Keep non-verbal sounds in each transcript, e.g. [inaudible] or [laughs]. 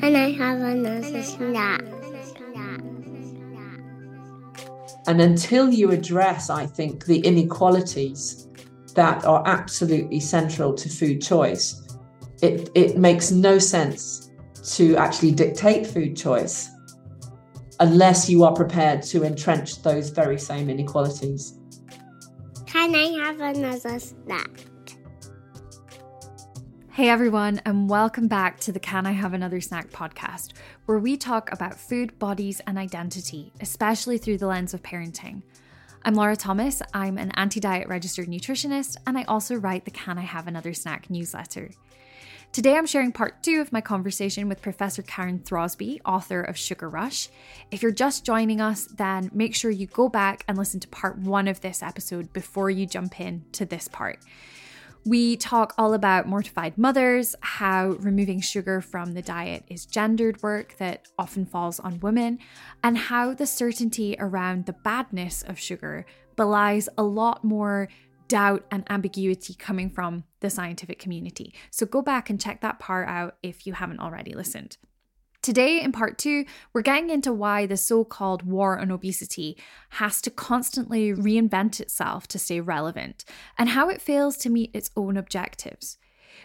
Can I have another snack? And until you address, I think, the inequalities that are absolutely central to food choice, it, it makes no sense to actually dictate food choice unless you are prepared to entrench those very same inequalities. Can I have another snack? Hey everyone, and welcome back to the Can I Have Another Snack podcast, where we talk about food, bodies, and identity, especially through the lens of parenting. I'm Laura Thomas, I'm an anti diet registered nutritionist, and I also write the Can I Have Another Snack newsletter. Today I'm sharing part two of my conversation with Professor Karen Throsby, author of Sugar Rush. If you're just joining us, then make sure you go back and listen to part one of this episode before you jump in to this part. We talk all about mortified mothers, how removing sugar from the diet is gendered work that often falls on women, and how the certainty around the badness of sugar belies a lot more doubt and ambiguity coming from the scientific community. So go back and check that part out if you haven't already listened. Today, in part two, we're getting into why the so called war on obesity has to constantly reinvent itself to stay relevant and how it fails to meet its own objectives.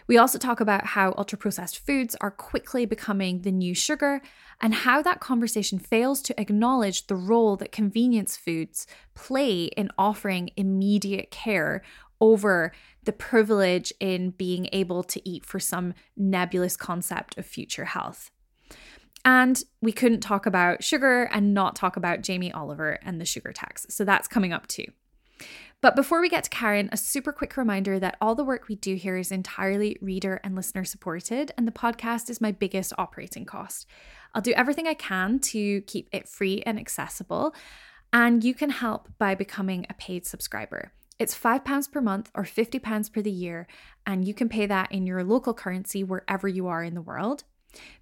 We also talk about how ultra processed foods are quickly becoming the new sugar and how that conversation fails to acknowledge the role that convenience foods play in offering immediate care over the privilege in being able to eat for some nebulous concept of future health. And we couldn't talk about sugar and not talk about Jamie Oliver and the sugar tax. So that's coming up too. But before we get to Karen, a super quick reminder that all the work we do here is entirely reader and listener supported, and the podcast is my biggest operating cost. I'll do everything I can to keep it free and accessible, and you can help by becoming a paid subscriber. It's £5 per month or £50 per the year, and you can pay that in your local currency wherever you are in the world.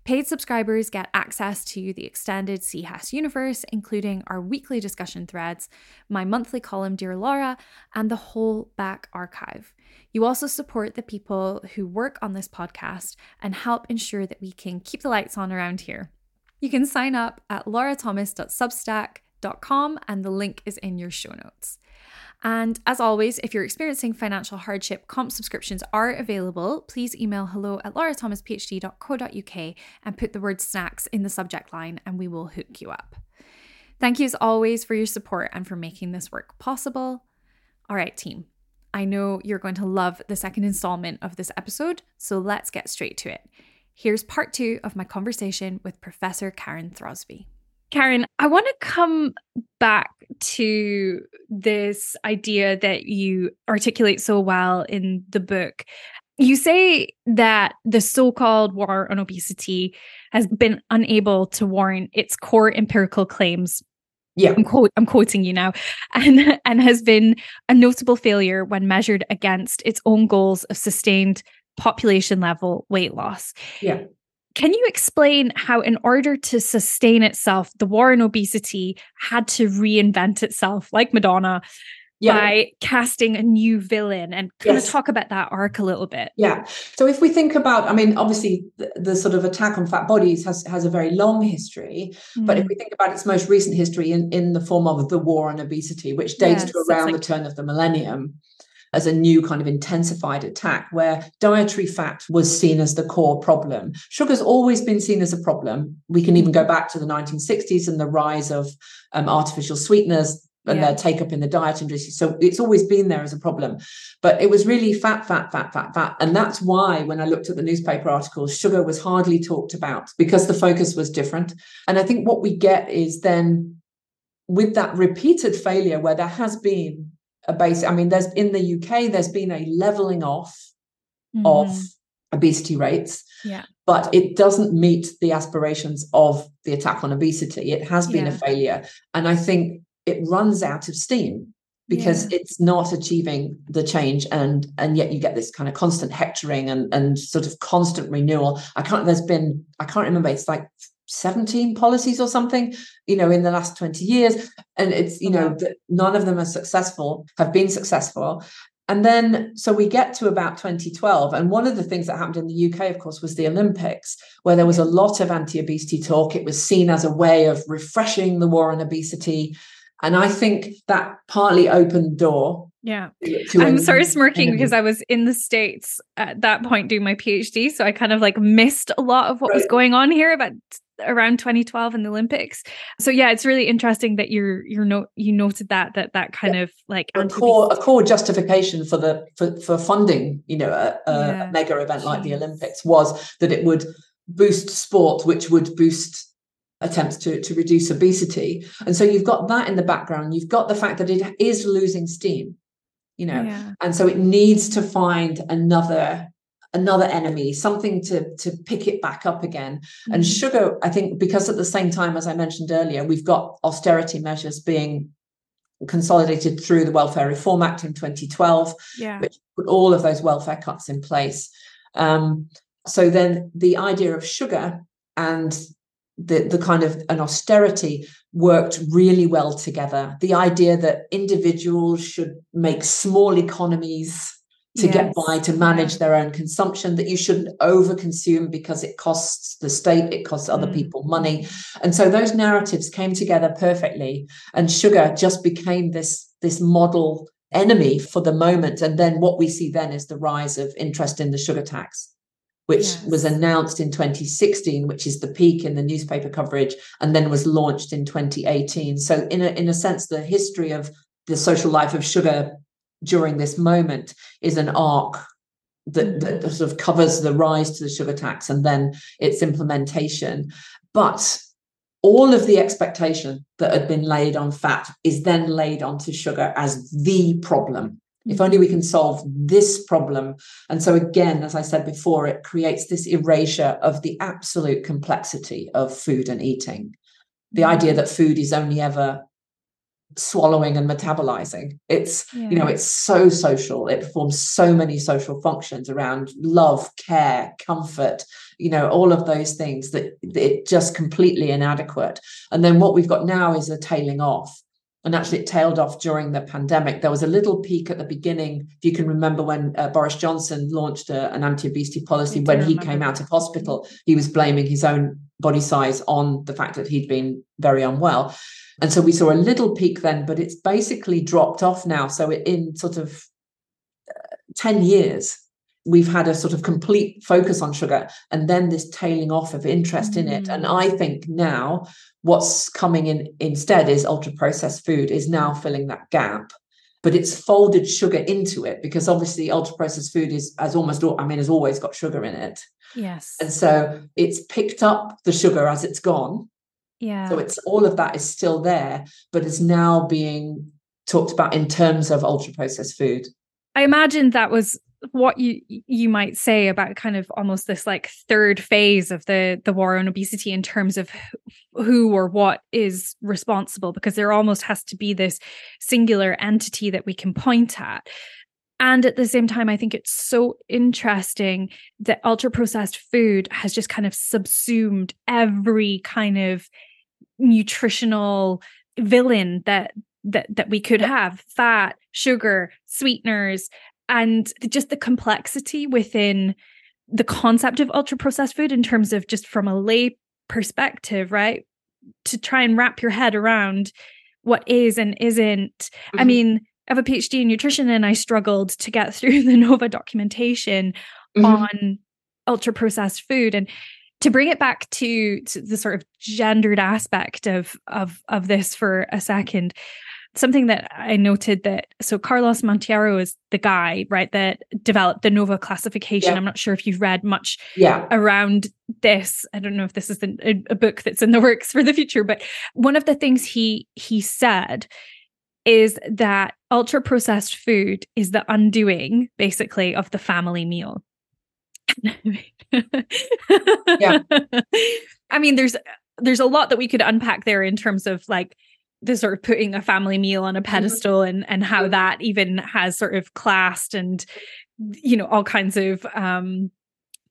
Paid subscribers get access to the extended CHAS universe, including our weekly discussion threads, my monthly column, Dear Laura, and the whole back archive. You also support the people who work on this podcast and help ensure that we can keep the lights on around here. You can sign up at laurathomas.substack.com, and the link is in your show notes. And as always, if you're experiencing financial hardship, comp subscriptions are available. Please email hello at laurathomasphd.co.uk and put the word snacks in the subject line, and we will hook you up. Thank you as always for your support and for making this work possible. All right, team. I know you're going to love the second installment of this episode, so let's get straight to it. Here's part two of my conversation with Professor Karen Throsby. Karen, I want to come back to this idea that you articulate so well in the book. You say that the so called war on obesity has been unable to warrant its core empirical claims. Yeah. I'm, quote, I'm quoting you now, [laughs] and, and has been a notable failure when measured against its own goals of sustained population level weight loss. Yeah. Can you explain how, in order to sustain itself, the war on obesity had to reinvent itself, like Madonna, yeah. by casting a new villain and kind yes. of talk about that arc a little bit? Yeah. So if we think about, I mean, obviously the, the sort of attack on fat bodies has has a very long history, mm. but if mm. we think about its most recent history in, in the form of the war on obesity, which dates yes, to around like- the turn of the millennium as a new kind of intensified attack where dietary fat was seen as the core problem. Sugar's always been seen as a problem. We can even go back to the 1960s and the rise of um, artificial sweeteners and yeah. their take up in the diet industry. So it's always been there as a problem. But it was really fat, fat, fat, fat, fat. And that's why when I looked at the newspaper articles, sugar was hardly talked about because the focus was different. And I think what we get is then with that repeated failure where there has been a base. I mean, there's in the UK, there's been a leveling off mm-hmm. of obesity rates. Yeah. But it doesn't meet the aspirations of the attack on obesity. It has been yeah. a failure. And I think it runs out of steam because yeah. it's not achieving the change and and yet you get this kind of constant hectoring and and sort of constant renewal i can't there's been i can't remember it's like 17 policies or something you know in the last 20 years and it's you know mm-hmm. that none of them are successful have been successful and then, so we get to about 2012. And one of the things that happened in the UK, of course, was the Olympics, where there was a lot of anti obesity talk. It was seen as a way of refreshing the war on obesity. And I think that partly opened the door. Yeah. I'm sorry smirking enemy. because I was in the States at that point doing my PhD. So I kind of like missed a lot of what right. was going on here about around 2012 in the Olympics. So yeah, it's really interesting that you're you're no you noted that that that kind yeah. of like a core a core justification for the for for funding you know a, a yeah. mega event Jeez. like the Olympics was that it would boost sport, which would boost attempts to, to reduce obesity. And so you've got that in the background. You've got the fact that it is losing steam, you know, yeah. and so it needs to find another another enemy, something to to pick it back up again. Mm-hmm. And sugar, I think, because at the same time, as I mentioned earlier, we've got austerity measures being consolidated through the Welfare Reform Act in 2012, yeah. which put all of those welfare cuts in place. Um, so then the idea of sugar and the, the kind of an austerity worked really well together. The idea that individuals should make small economies to yes. get by to manage their own consumption that you shouldn't overconsume because it costs the state it costs other mm. people money and so those narratives came together perfectly and sugar just became this this model enemy for the moment and then what we see then is the rise of interest in the sugar tax which yes. was announced in 2016 which is the peak in the newspaper coverage and then was launched in 2018 so in a in a sense the history of the social life of sugar during this moment is an arc that, that mm-hmm. sort of covers the rise to the sugar tax and then its implementation. But all of the expectation that had been laid on fat is then laid onto sugar as the problem. If only we can solve this problem. And so, again, as I said before, it creates this erasure of the absolute complexity of food and eating. The idea mm-hmm. that food is only ever swallowing and metabolizing. It's yeah. you know it's so social. It performs so many social functions around love care comfort you know all of those things that it just completely inadequate. And then what we've got now is a tailing off. And actually it tailed off during the pandemic. There was a little peak at the beginning if you can remember when uh, boris johnson launched a, an anti-obesity policy when he came out of hospital. He was blaming his own body size on the fact that he'd been very unwell and so we saw a little peak then, but it's basically dropped off now. So in sort of uh, 10 years, we've had a sort of complete focus on sugar and then this tailing off of interest mm-hmm. in it. And I mm. think now what's coming in instead is ultra processed food is now filling that gap but it's folded sugar into it because obviously ultra processed food is as almost all, I mean has always got sugar in it. Yes. And so it's picked up the sugar as it's gone yeah. So it's all of that is still there, but it's now being talked about in terms of ultra processed food. I imagine that was what you you might say about kind of almost this like third phase of the the war on obesity in terms of who or what is responsible because there almost has to be this singular entity that we can point at and at the same time, I think it's so interesting that ultra processed food has just kind of subsumed every kind of nutritional villain that that that we could have fat sugar sweeteners and just the complexity within the concept of ultra processed food in terms of just from a lay perspective right to try and wrap your head around what is and isn't mm-hmm. i mean i have a phd in nutrition and i struggled to get [laughs] through the nova documentation mm-hmm. on ultra processed food and to bring it back to, to the sort of gendered aspect of of of this for a second something that I noted that so Carlos Monteiro is the guy, right, that developed the Nova classification. Yeah. I'm not sure if you've read much yeah. around this. I don't know if this is the, a, a, book that's in the works for the future, but one of the things he he said is that ultra processed food is the undoing basically of the family meal [laughs] yeah. [laughs] I mean, there's there's a lot that we could unpack there in terms of like the sort of putting a family meal on a mm-hmm. pedestal mm-hmm. and and how that even has sort of classed and you know all kinds of um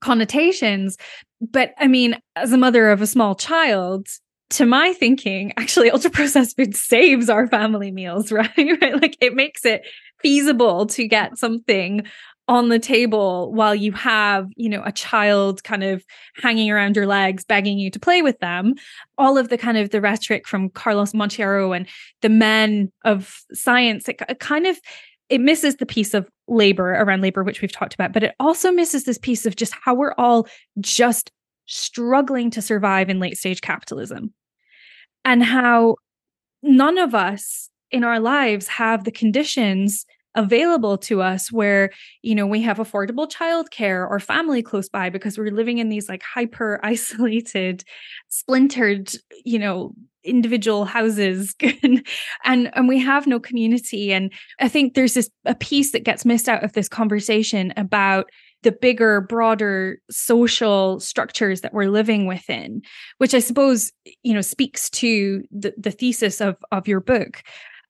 connotations but i mean as a mother of a small child to my thinking actually ultra processed food saves our family meals right [laughs] right like it makes it feasible to get something on the table while you have, you know, a child kind of hanging around your legs, begging you to play with them. All of the kind of the rhetoric from Carlos Monteiro and the men of science, it, it kind of it misses the piece of labor around labor, which we've talked about, but it also misses this piece of just how we're all just struggling to survive in late stage capitalism and how none of us in our lives have the conditions available to us where you know we have affordable childcare or family close by because we're living in these like hyper isolated splintered you know individual houses. [laughs] And and we have no community. And i think there's this a piece that gets missed out of this conversation about the bigger broader social structures that we're living within which i suppose you know speaks to the, the thesis of of your book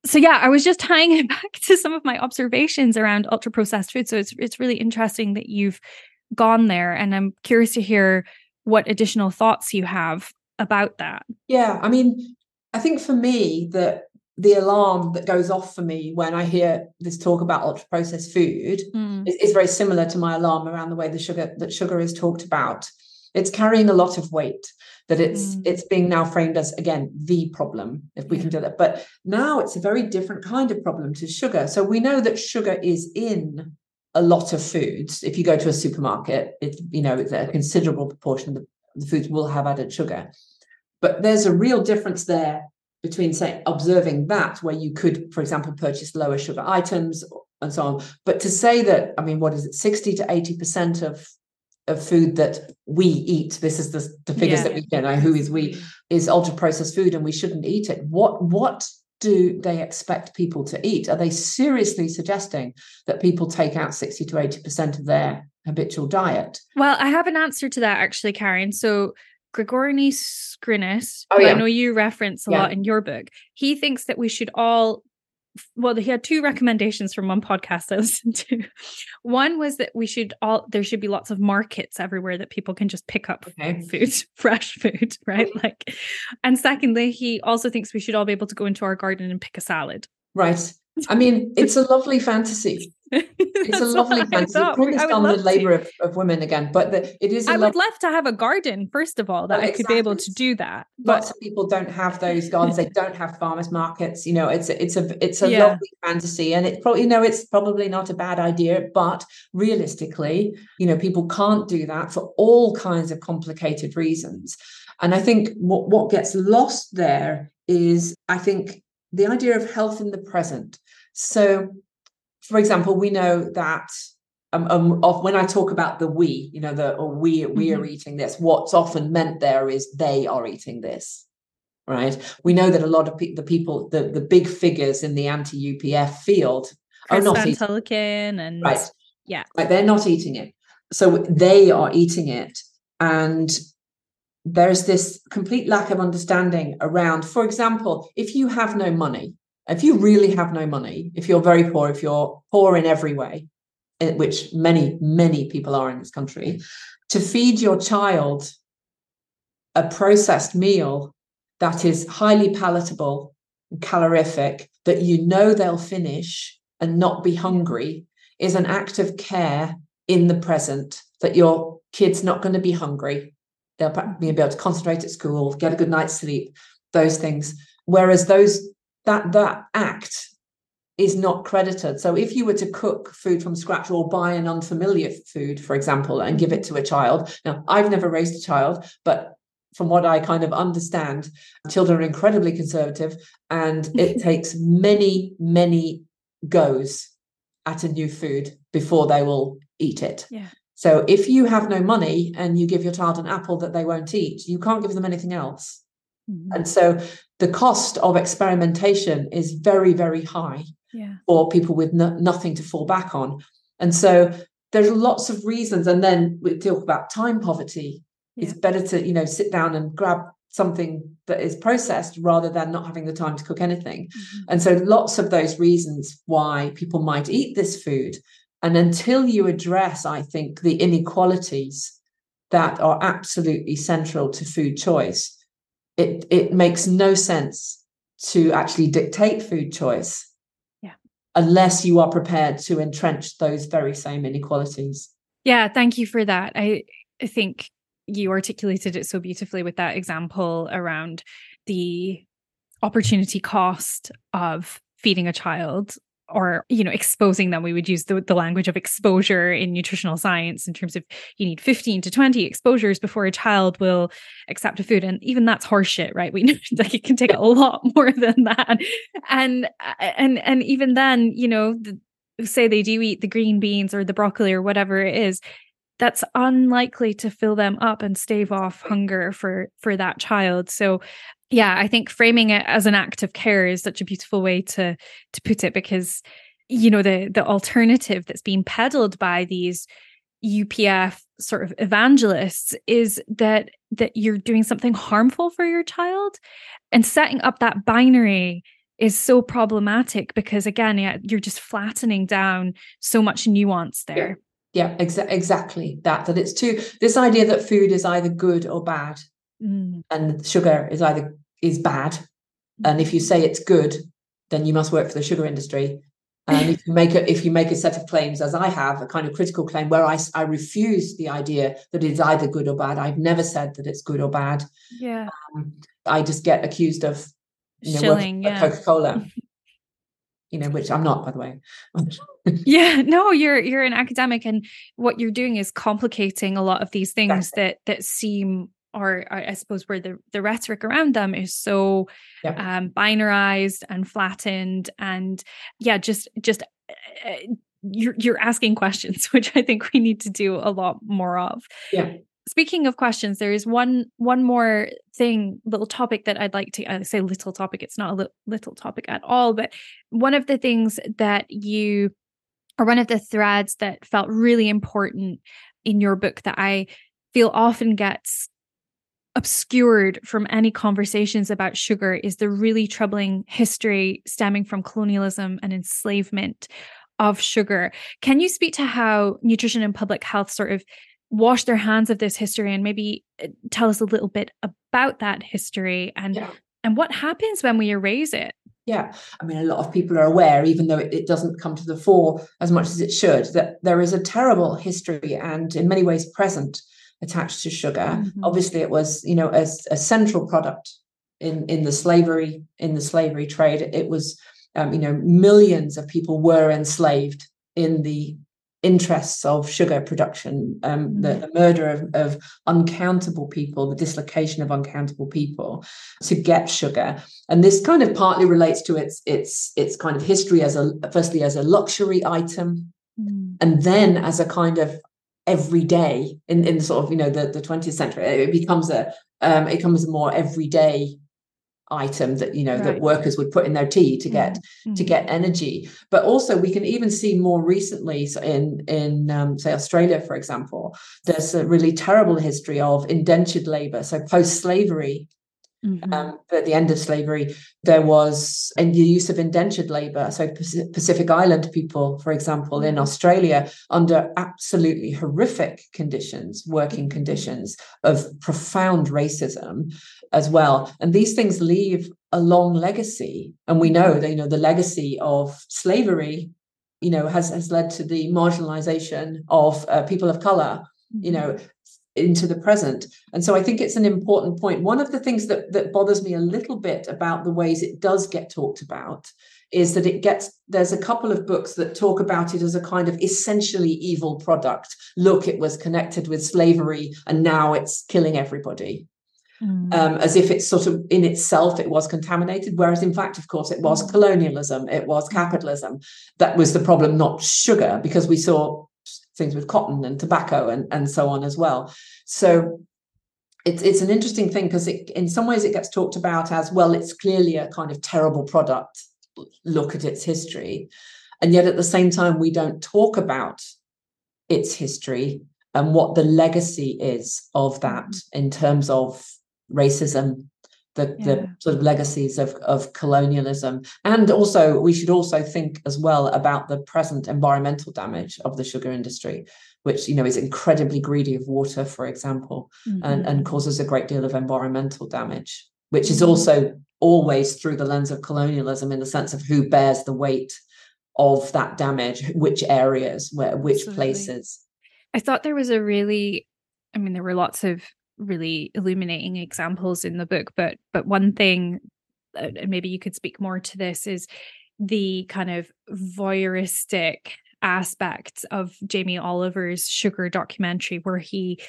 so yeah i was just tying it [laughs] back to some of my observations around ultra processed food. So it's it's really interesting that you've gone there and i'm curious to hear what additional thoughts you have about that. Yeah i mean i think for me that the alarm that goes off for me when i hear this talk about ultra processed food mm. is, is very similar to my alarm around the way the sugar that sugar is talked about it's carrying a lot of weight that it's mm. it's being now framed as again the problem if we yeah. can do that. But now it's a very different kind of problem to sugar. So we know that sugar is in a lot of foods. If you go to a supermarket it's you know a considerable proportion of the, the foods will have added sugar. But there's a real difference there between say observing that where you could for example purchase lower sugar items and so on. But to say that i mean what is it 60 to 80 percent of of food that we eat this is the, the figures yeah. that we you know who is we is ultra processed food and we shouldn't eat it what what do they expect people to eat are they seriously suggesting that people take out 60 to 80% of their habitual diet well i have an answer to that actually karen so Gregory Scrinis, oh, yeah. I know you reference a yeah. lot in your book, he thinks that we should all well, he had two recommendations from one podcast I [laughs] listened to. One was that we should all there should be lots of markets everywhere that people can just pick up okay. food, [laughs] fresh food, right? Like, and secondly, he also thinks we should all be able to go into our garden and pick a salad. Right. I mean, [laughs] it's a lovely fantasy. [laughs] It's a lovely fantasy. On the labor of, of women again, but the, it is. I lo- would love to have a garden, first of all, that oh, I could be able to do that. But lots of people don't have those gardens. they don't have farmers markets. You know, it's a, it's a it's a yeah. lovely fantasy, and it probably you know it's probably not a bad idea, but realistically, you know, people can't do that for all kinds of complicated reasons. And I think what what gets lost there is, I think the idea of health in the present. So, for example, we know that um, um, of when I talk about the we, you know, the or we we mm-hmm. are eating this. What's often meant there is they are eating this, right? We know that a lot of pe- the people, the the big figures in the anti UPF field, Chris are not eating and right, yeah, right. They're not eating it, so they are eating it, and there's this complete lack of understanding around, for example, if you have no money, if you really have no money, if you're very poor, if you're poor in every way, eh, which many, many people are in this country, to feed your child a processed meal that is highly palatable and calorific, that you know they'll finish and not be hungry, is an act of care in the present that your kid's not going to be hungry they'll be able to concentrate at school, get a good night's sleep, those things. Whereas those that that act is not credited. So if you were to cook food from scratch or buy an unfamiliar food, for example, and give it to a child. Now, I've never raised a child, but from what I kind of understand, children are incredibly conservative and it [laughs] takes many, many goes at a new food before they will eat it. Yeah. So if you have no money and you give your child an apple that they won't eat, you can't give them anything else. Mm-hmm. And so the cost of experimentation is very, very high yeah. for people with no, nothing to fall back on. And so there's lots of reasons. And then we talk about time poverty. Yeah. It's better to, you know, sit down and grab something that is processed rather than not having the time to cook anything. Mm-hmm. And so lots of those reasons why people might eat this food and until you address, I think, the inequalities that are absolutely central to food choice, it, it makes no sense to actually dictate food choice. Yeah. unless you are prepared to entrench those very same inequalities. Yeah, thank you for that. I, I think you articulated it so beautifully with that example around the opportunity cost of feeding a child or you know exposing them we would use the, the language of exposure in nutritional science in terms of you need 15 to 20 exposures before a child will accept a food. And even that's horseshit right? We [laughs] know like it can take a lot more than that. And and and even then you know the, say they do eat the green beans or the broccoli or whatever it is that's unlikely to fill them up and stave off hunger for for that child. So yeah i think framing it as an act of care is such a beautiful way to to put it because you know the the alternative that's being peddled by these UPF sort of evangelists is that that you're doing something harmful for your child. And setting up that binary is so problematic because again yeah, you're just flattening down so much nuance there. Yeah, yeah exa- exactly that that it's too this idea that food is either good or bad mm. and sugar is either is bad. And if you say it's good then you must work for the sugar industry. And if you make a if you make a set of claims as i have a kind of critical claim where i i refuse the idea that it's either good or bad. I've never said that it's good or bad. Yeah. Um, i just get accused of you know Shilling, yeah. coca-cola [laughs] you know which i'm not by the way. [laughs] Yeah no you're you're an academic and what you're doing is complicating a lot of these things exactly. that that seem or I suppose where the, the rhetoric around them is so um, binarized and flattened and yeah just just uh, you're you're asking questions [laughs] which I think we need to do a lot more of. Yeah. Speaking of questions, there is one one more thing, little topic that I'd like to I say little topic. It's not a li- little topic at all, but one of the things that you or one of the threads that felt really important in your book that I feel often gets obscured from any conversations about sugar is the really troubling history stemming from colonialism and enslavement of sugar. Can you speak to how nutrition and public health sort of wash their hands of this history and maybe uh, tell us a little bit about that history and yeah. and what happens when we erase it? Yeah, I mean, a lot of people are aware, even though it, it, doesn't come to the fore as much as it should, that there is a terrible history and, in many ways, present attached to sugar. Mm-hmm. Obviously, it was you know a, a, central product in in the slavery in the slavery trade. It was um, you know millions of people were enslaved in the interests of sugar production, um, mm-hmm. the, the, murder of, of, uncountable people, the dislocation of uncountable people to get sugar. And this kind of partly relates to its its its kind of history as a firstly as a luxury item, mm-hmm. and then as a kind of every day in, in sort of you know the, the 20th century it becomes a um, it becomes a more everyday item that you know right. that workers would put in their tea to get mm-hmm. to get energy but also we can even see more recently in in um, say australia for example there's a really terrible history of indentured labor so post slavery Mm-hmm. Um, but at the end of slavery, there was and the use of indentured labor. So Pacific Island people, for example, in mm-hmm. Australia, under absolutely horrific conditions, working mm-hmm. conditions of profound racism as well. And these things leave a long legacy. And we know that you know the legacy of slavery, you know, has has led to the marginalization of uh, people of color you know into the present. And so I think it's an important point. One of the things that, that bothers me a little bit about the ways it does get talked about is that it gets there's a couple of books that talk about it as a kind of essentially evil product. Look, it was connected with slavery and now it's killing everybody. Mm. Um, as if it's sort of in itself it was contaminated whereas in fact of course it was mm. colonialism it was capitalism that was the problem not sugar because we saw things with cotton and tobacco and, and so on as well. So it's it's an interesting thing because it in some ways it gets talked about as well, it's clearly a kind of terrible product. Look at its history. And yet at the same time, we don't talk about its history and what the legacy is of that mm-hmm. in terms of racism the, yeah. the sort of legacies of, of colonialism. And also, we should also think as well about the present environmental damage of the sugar industry, which you know is incredibly greedy of water, for example, mm-hmm. and, and causes a great deal of environmental damage, which is mm-hmm. also always through the lens of colonialism in the sense of who bears the weight of that damage which areas where which Absolutely. places i thought there was a really i mean there were lots of really illuminating examples in the book but but one thing and maybe you could speak more to this is the kind of voyeuristic aspects of Jamie Oliver's sugar documentary where he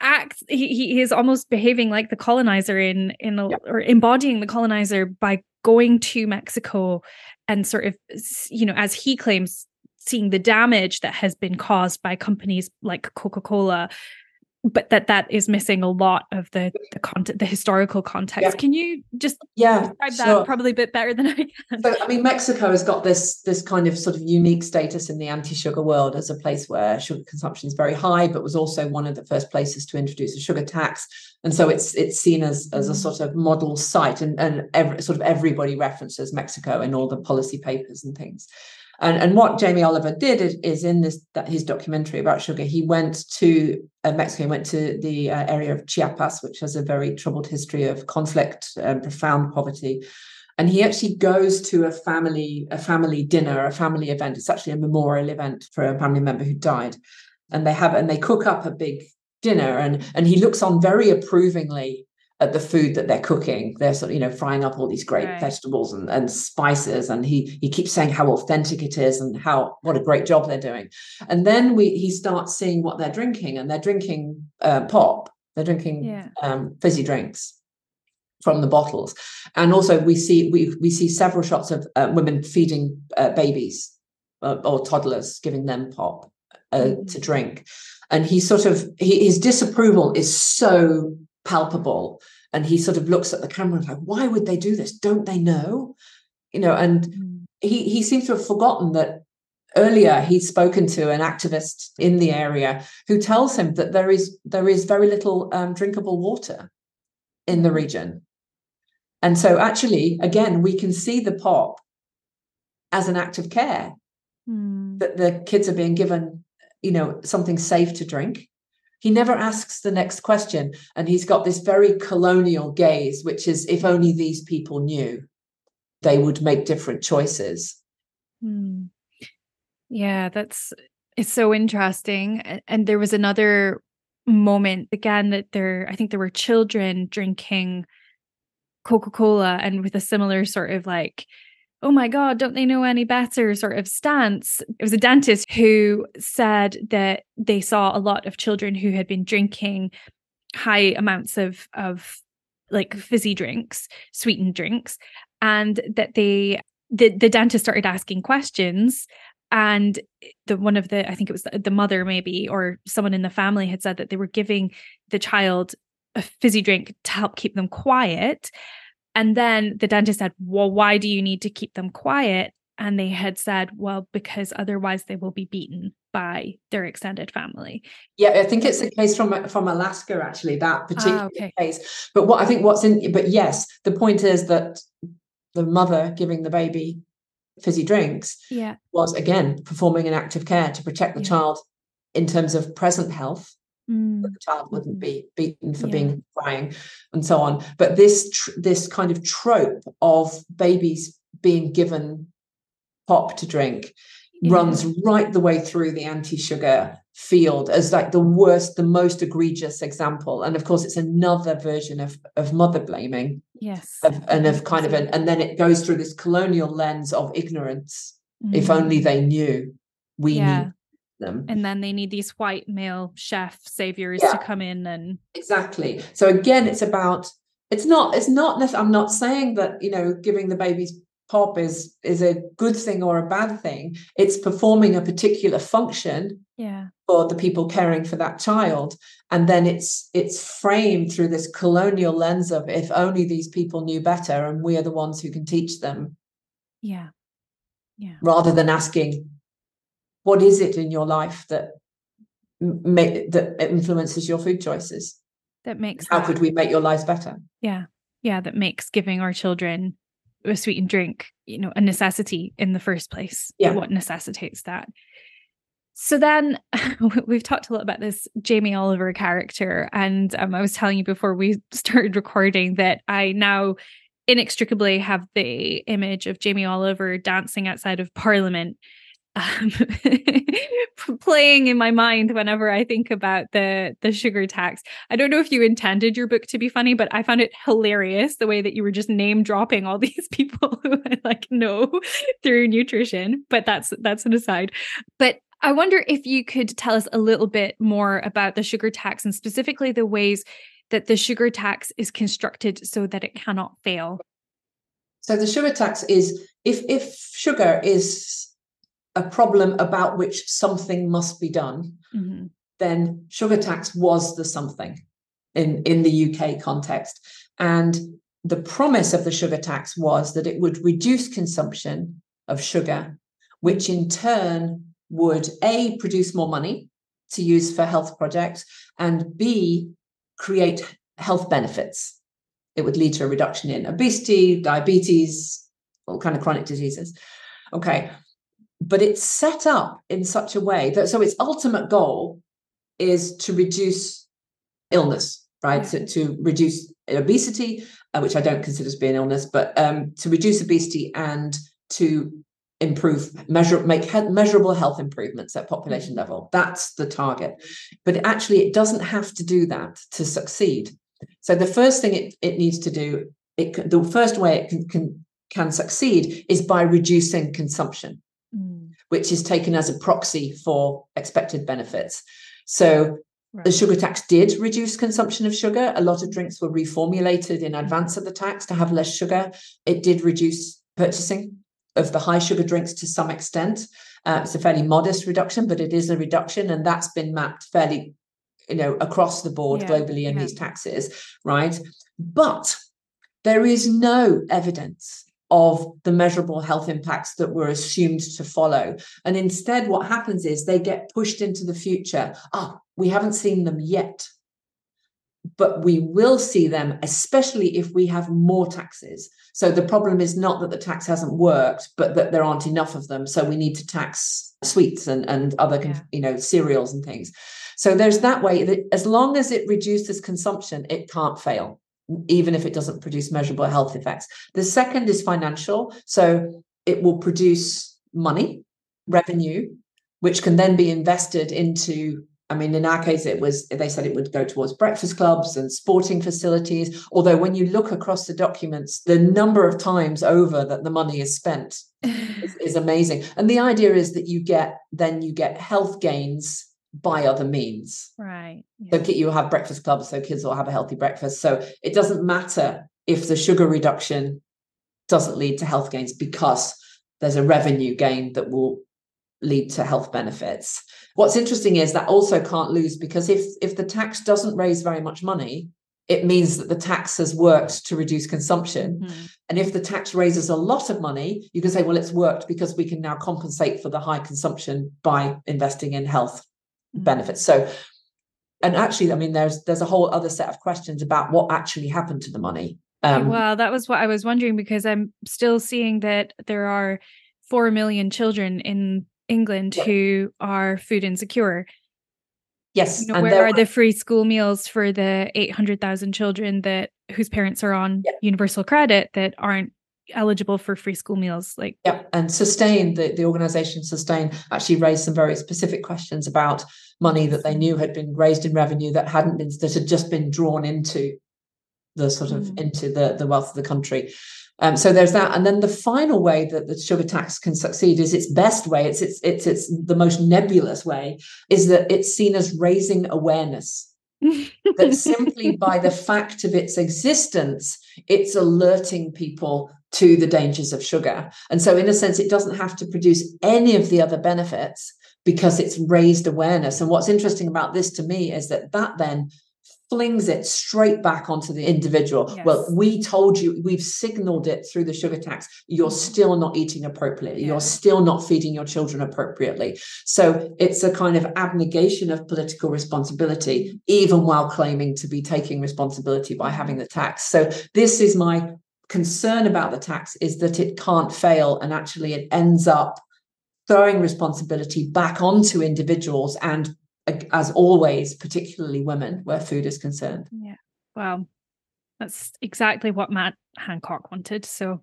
acts he, he is almost behaving like the colonizer in in a, or embodying the colonizer by going to Mexico and sort of you know as he claims seeing the damage that has been caused by companies like Coca-Cola but that that is missing a lot of the the content the historical context yeah. can you just yeah describe sure. that probably a bit better than i can so i mean mexico has got this this kind of sort of unique status in the anti-sugar world as a place where sugar consumption is very high but was also one of the first places to introduce a sugar tax and so it's it's seen as as a mm. sort of model site and and every, sort of everybody references mexico in all the policy papers and things and, and what Jamie Oliver did is, is in this that his documentary about sugar, he went to uh, Mexico, he went to the uh, area of Chiapas, which has a very troubled history of conflict and profound poverty. And he actually goes to a family a family dinner, a family event. It's actually a memorial event for a family member who died, and they have and they cook up a big dinner, and and he looks on very approvingly at the food that they're cooking. They're sort of, you know, frying up all these great right. vegetables and, and spices. And he he keeps saying how authentic it is and how what a great job they're doing. And then we he starts seeing what they're drinking, and they're drinking uh, pop. They're drinking yeah. um, fizzy drinks from the bottles. And also we see we we see several shots of uh, women feeding uh, babies uh, or toddlers, giving them pop uh, mm. to drink. And he sort of he, his disapproval is so palpable. And he sort of looks at the camera and like why would they do this? Don't they know? You know and mm. he he seems to have forgotten that earlier he'd spoken to an activist in the area who tells him that there is there is very little um, drinkable water in the region. And so actually again we can see the pop as an act of care. Mm. that the kids are being given you know something safe to drink he never asks the next question. And he's got this very colonial gaze, which is if only these people knew, they would make different choices. Hmm. Yeah, that's it's so interesting. And there was another moment again that there, I think there were children drinking Coca Cola and with a similar sort of like oh my God, don't they know any better sort of stance. It was a dentist who said that they saw a lot of children who had been drinking high amounts of, of like fizzy drinks, sweetened drinks, and that they, the, the dentist started asking questions and the one of the i think it was the, the, mother maybe or someone in the family had said that they were giving the child a fizzy drink to help keep them quiet and then the dentist said, Well, why do you need to keep them quiet? And they had said, Well, because otherwise they will be beaten by their extended family. Yeah, I think it's a case from from Alaska, actually, that ah, particular ah, okay. case. But what I think what's in but yes, the point is that the mother giving the baby fizzy drinks yeah. was again performing an act of care to protect the yeah. child in terms of present health mm. the child wouldn't be beaten for yeah. being crying and so on but this tr- this kind of trope of babies being given pop to drink yeah. runs right the way through the anti-sugar field as like the worst the most egregious example and of course it's another version of of mother blaming yes of, and of kind of an, and then it goes through this colonial lens of ignorance mm. if only they knew we yeah. need them. And then they need these white male chef saviors yeah. to come in and exactly. So again, it's about it's not it's not I'm not saying that you know giving the babies pop is is a good thing or a bad thing. It's performing a particular function yeah for the people caring for that child and then it's it's framed through this colonial lens of if only these people knew better and we are the ones who can teach them yeah yeah rather than asking what is it in your life that make that influences your food choices? That makes how that, could we make your lives better? Yeah yeah that makes giving our children a sweetened drink you know a necessity in the first place yeah. what necessitates that. So then [laughs] we've talked a lot about this Jamie Oliver character and um, I was telling you before we [laughs] started recording that I now inextricably have the image of Jamie Oliver dancing outside of Parliament um, [laughs] playing in my mind whenever I think about the the sugar tax. I don't know if you intended your book to be funny, but I found it hilarious the way that you were just name dropping all [laughs] these people who I like know [laughs] through nutrition. But that's that's an aside. But I wonder if you could tell us a little bit more about the sugar tax and specifically the ways that the sugar tax is constructed so that it cannot fail. So the sugar tax is if if sugar is a problem about which something must be done, mm-hmm. then sugar tax was the something in, in the UK context. And the promise of the sugar tax was that it would reduce consumption of sugar, which in turn would A, produce more money to use for health projects, and B, create health benefits. It would lead to a reduction in obesity, diabetes, all kind of chronic diseases. Okay but it's set up in such a way that so its ultimate goal is to reduce illness right? To, to reduce obesity uh, which i don't consider to be an illness but um, to reduce obesity and to improve measure make he- measurable health improvements at population mm-hmm. level. That's the target. But actually it doesn't have to do that to succeed. So the first thing it, it needs to do it the first way it can, can can succeed is by reducing consumption which is taken as a proxy for expected benefits. So right. the sugar tax did reduce consumption of sugar. A lot of drinks were reformulated in advance of the tax to have less sugar. It did reduce purchasing of the high sugar drinks to some extent. Uh, it's a fairly modest reduction, but it is a reduction, and that's been mapped fairly, you know, across the board yeah, globally in yeah. these taxes, right? But there is no evidence of the measurable health impacts that were assumed to follow. And instead, what happens is they get pushed into the future. Ah, oh, we haven't seen them yet, but we will see them, especially if we have more taxes. So the problem is not that the tax hasn't worked, but that there aren't enough of them. So we need to tax sweets and, and other, yeah. you know, cereals and things. So there's that way that as long as it reduces consumption, it can't fail even if it doesn't produce measurable health effects. The second is financial. So it will produce money, revenue, which can then be invested into. I mean, in our case, it was, they said it would go towards breakfast clubs and sporting facilities. Although, when you look across the documents, the number of times over that the money is spent [laughs] is, is amazing. And the idea is that you get, then you get health gains by other means. Right. Yeah. So you have breakfast clubs, so kids will have a healthy breakfast. So it doesn't matter if the sugar reduction doesn't lead to health gains because there's a revenue gain that will lead to health benefits. What's interesting is that also can't lose because if if the tax doesn't raise very much money, it means that the tax has worked to reduce consumption. Mm-hmm. And if the tax raises a lot of money, you can say, well, it's worked because we can now compensate for the high consumption by investing in health benefits. So, and actually, I mean, there's there's a whole other set of questions about what actually happened to the money. Um, well, that was what I was wondering because I'm still seeing that there are four million children in England yeah. who are food insecure. Yes, you know, where are the free school meals for the eight hundred thousand children that whose parents are on yeah. universal credit that aren't eligible for free school meals like yeah and sustain the, the organization sustain actually raised some very specific questions about money that they knew had been raised in revenue that hadn't been that had just been drawn into the sort of mm. into the the wealth of the country um, so there's that, and then the final way that the sugar tax can succeed is its best way. It's it's it's it's the most nebulous way is that it's seen as raising awareness. [laughs] that simply by the fact of its existence, it's alerting people to the dangers of sugar. And so, in a sense, it doesn't have to produce any of the other benefits because it's raised awareness. And what's interesting about this to me is that that then flings it straight back onto the individual. Yes. Well, we told you, we've signaled it through the sugar tax. You're mm-hmm. still not eating appropriately. Yeah. You're still not feeding your children appropriately. So it's a kind of abnegation of political responsibility, even while claiming to be taking responsibility by having the tax. So this is my concern about the tax is that it can't fail and actually it ends up throwing responsibility back onto individuals and uh, as always particularly women where food is concerned yeah wow That's exactly what Matt Hancock wanted. So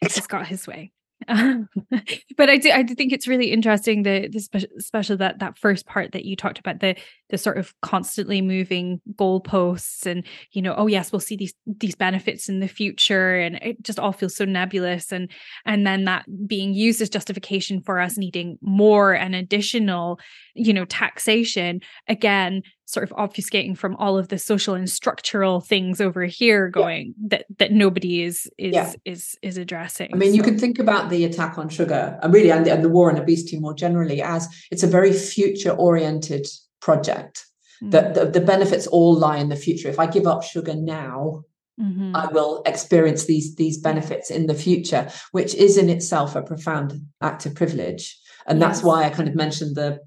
he's [laughs] got his way. Um, [laughs] but I do I do think it's really interesting the the special, special that that first part that you talked about the the sort of constantly moving goalposts and you know oh yes we'll see these these benefits in the future and it just all feels so nebulous and and then that being used as justification for us needing more and additional you know taxation again sort of obfuscating from all of the social and structural things over here going yeah. that that nobody is is yeah. is is addressing i mean so. you can think about the attack on sugar and really and the, and the war on obesity more generally as it's a very future oriented project mm-hmm. that the, the, benefits all lie in the future if i give up sugar now mm-hmm. i will experience these these benefits in the future which is in itself a profound act of privilege and yes. that's why i kind of mentioned the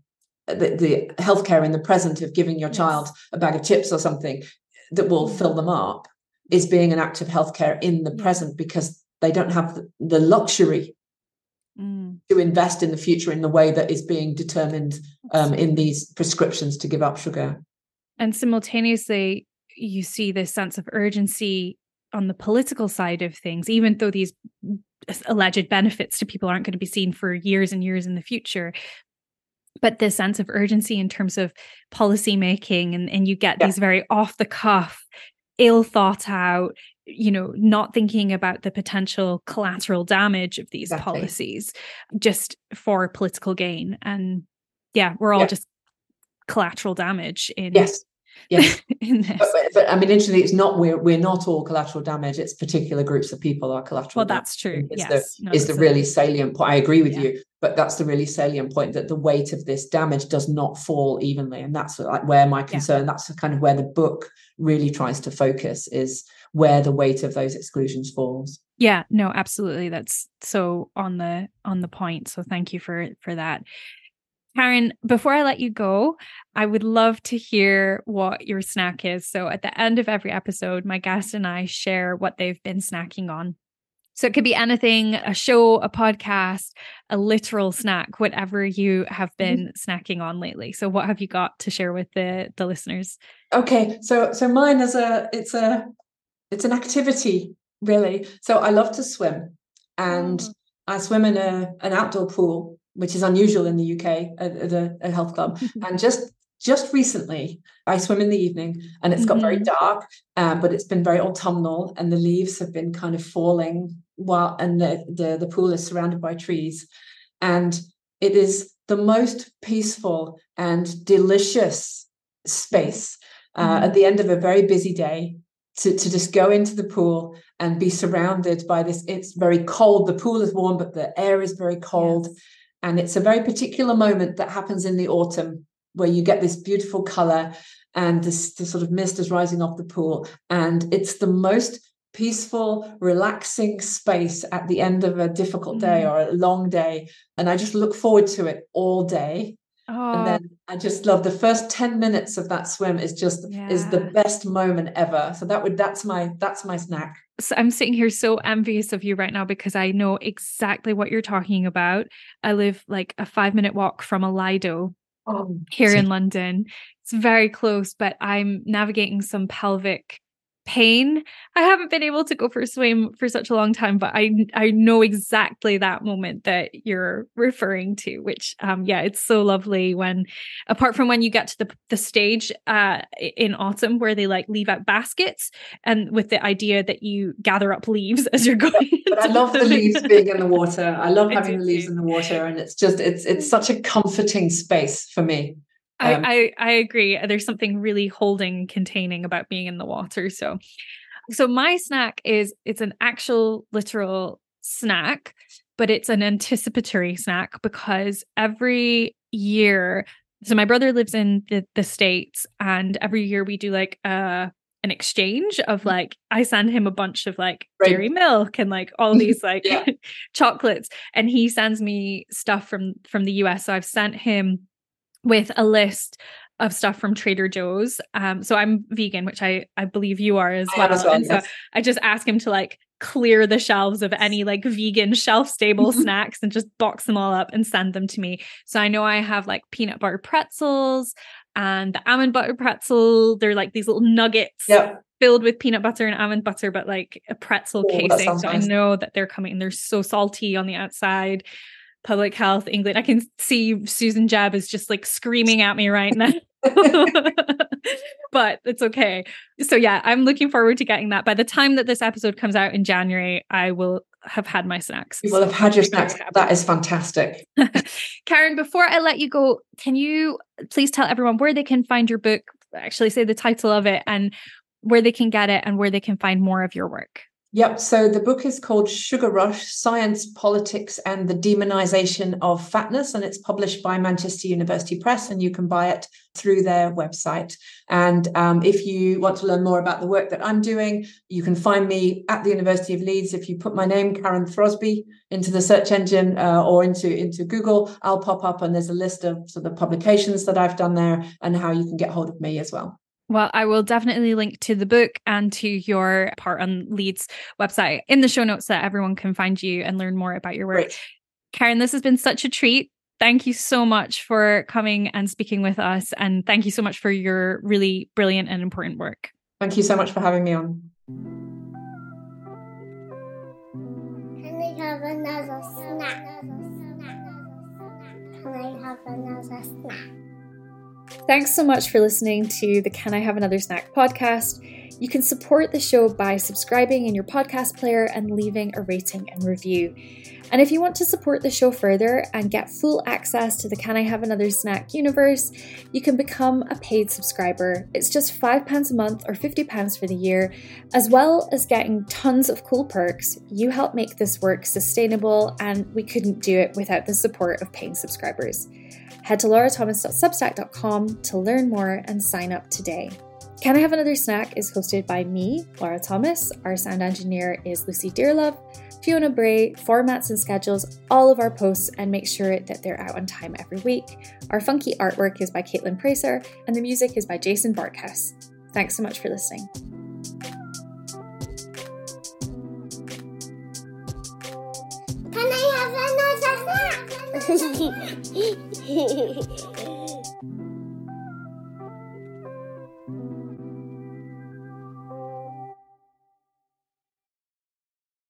the, the healthcare in the present of giving your yes. child a bag of chips or something that will mm-hmm. fill them up is being an act of healthcare in the present because they don't have the, the luxury mm. to invest in the future in the way that is being determined um, in these prescriptions to give up sugar. And simultaneously, you see this sense of urgency on the political side of things, even though these alleged benefits to people aren't going to be seen for years and years in the future but the sense of urgency in terms of policy making and, and you get yeah. these very off the cuff ill thought out you know not thinking about the potential collateral damage of these exactly. policies just for political gain and yeah we're all yeah. just collateral damage in yes Yes, [laughs] but, but, but, I mean, interestingly, it's not we're we're not all collateral damage. It's particular groups of people are collateral. Well, that's true. Is yes, the, no, is the really salient point. I agree with yeah. you, but that's the really salient point that the weight of this damage does not fall evenly, and that's like where my concern. Yeah. That's kind of where the book really tries to focus is where the weight of those exclusions falls. Yeah, no, absolutely. That's so on the on the point. So thank you for for that. Karen, before I let you go, I would love to hear what your snack is. So at the end of every episode, my guest and I share what they've been snacking on. So it could be anything, a show, a podcast, a literal snack, whatever you have mm-hmm. been snacking on lately. So what have you got to share with the the listeners? Okay. So so mine is a it's a it's an activity really. So I love to swim and oh. I swim in a an outdoor pool which is unusual in the UK at, at a, health club. [laughs] and just just recently, I swim in the evening, and it's got mm-hmm. very dark, um, but it's been very autumnal, and the leaves have been kind of falling while and the, the the pool is surrounded by trees, and it is the most peaceful and delicious space uh, mm-hmm. at the end of a very busy day to, to just go into the pool and be surrounded by this. It's very cold. The pool is warm, but the air is very cold. Yes. And it's a very particular moment that happens in the autumn where you get this beautiful color and this, this sort of mist is rising off the pool. And it's the most peaceful, relaxing space at the end of a difficult day mm. or a long day. And I just look forward to it all day. Oh. And then I just love the first 10 minutes of that swim is just yeah. is the best moment ever. So that would that's my that's my snack. So I'm sitting here so envious of you right now because I know exactly what you're talking about. I live like a 5 minute walk from a Lido oh, here in London. It's very close, but I'm navigating some pelvic pain. I haven't been able to go for a swim for such a long time, but I I know exactly that moment that you're referring to. Which, um, yeah, it's so lovely when, apart from when you get to the the stage uh in autumn where they like leave out baskets and with the idea that you gather up leaves as you're going. [laughs] But I love the [laughs] leaves being in the water. I love having the leaves too. in the water, and it's just it's it's such a comforting space for me. Um, I, I I agree. There's something really holding, containing about being in the water. So, so my snack is it's an actual literal snack, but it's an anticipatory snack because every year, so my brother lives in the, the states, and every year we do like uh an exchange of mm-hmm. like I send him a bunch of like right. dairy milk and like all these like [laughs] chocolates and he sends me stuff from from the US so I've sent him with a list of stuff from Trader Joe's. Um, so I'm vegan, which I I believe you are as well. As well and yes. so I just ask him to like clear the shelves of any like vegan shelf stable [laughs] snacks and just box them all up and send them to me. So I know I have like peanut butter pretzels. and the almond butter pretzel. They're like these little nuggets. Yep. Filled with peanut butter and almond butter, but like a pretzel oh, casing. So nice. I know that they're coming. They're so salty on the outside public health England. I can see Susan Jebb is just like screaming at me right now. [laughs] [laughs] but it's okay. So yeah, I'm looking forward to getting that. By the time that this episode comes out in January, I will have had my snacks. You will have had your snacks. That is fantastic. [laughs] Karen, before I let you go, can you please tell everyone where they can find your book? Actually, say the title of it and where they can get it and where they can find more of your work. Yep. So the book is called Sugar Rush Science, Politics, and the Demonization of Fatness. And it's published by Manchester University Press. And you can buy it through their website. And um, if you want to learn more about the work that I'm doing, you can find me at the University of Leeds. If you put my name, Karen Throsby, into the search engine uh, or into, into Google, I'll pop up. And there's a list of sort of publications that I've done there and how you can get hold of me as well. Well, I will definitely link to the book and to your part on Leeds website in the show notes so that everyone can find you and learn more about your work. Great. Karen, this has been such a treat. Thank you so much for coming and speaking with us. And thank you so much for your really brilliant and important work. Thank you so much for having me on. Can I have another snack? Can I have another snack? Thanks so much for listening to the Can I Have Another Snack podcast. You can support the show by subscribing in your podcast player and leaving a rating and review. And if you want to support the show further and get full access to the Can I Have Another Snack universe, you can become a paid subscriber. It's just £5 a month or £50 for the year, as well as getting tons of cool perks. You help make this work sustainable, and we couldn't do it without the support of paying subscribers. Head to laurathomas.substack.com to learn more and sign up today. Can I Have Another Snack is hosted by me, Laura Thomas. Our sound engineer is Lucy Dearlove. Fiona Bray formats and schedules all of our posts and makes sure that they're out on time every week. Our funky artwork is by Caitlin Pracer, and the music is by Jason Barkhouse. Thanks so much for listening. Can I have another snack? [laughs] 嘿嘿嘿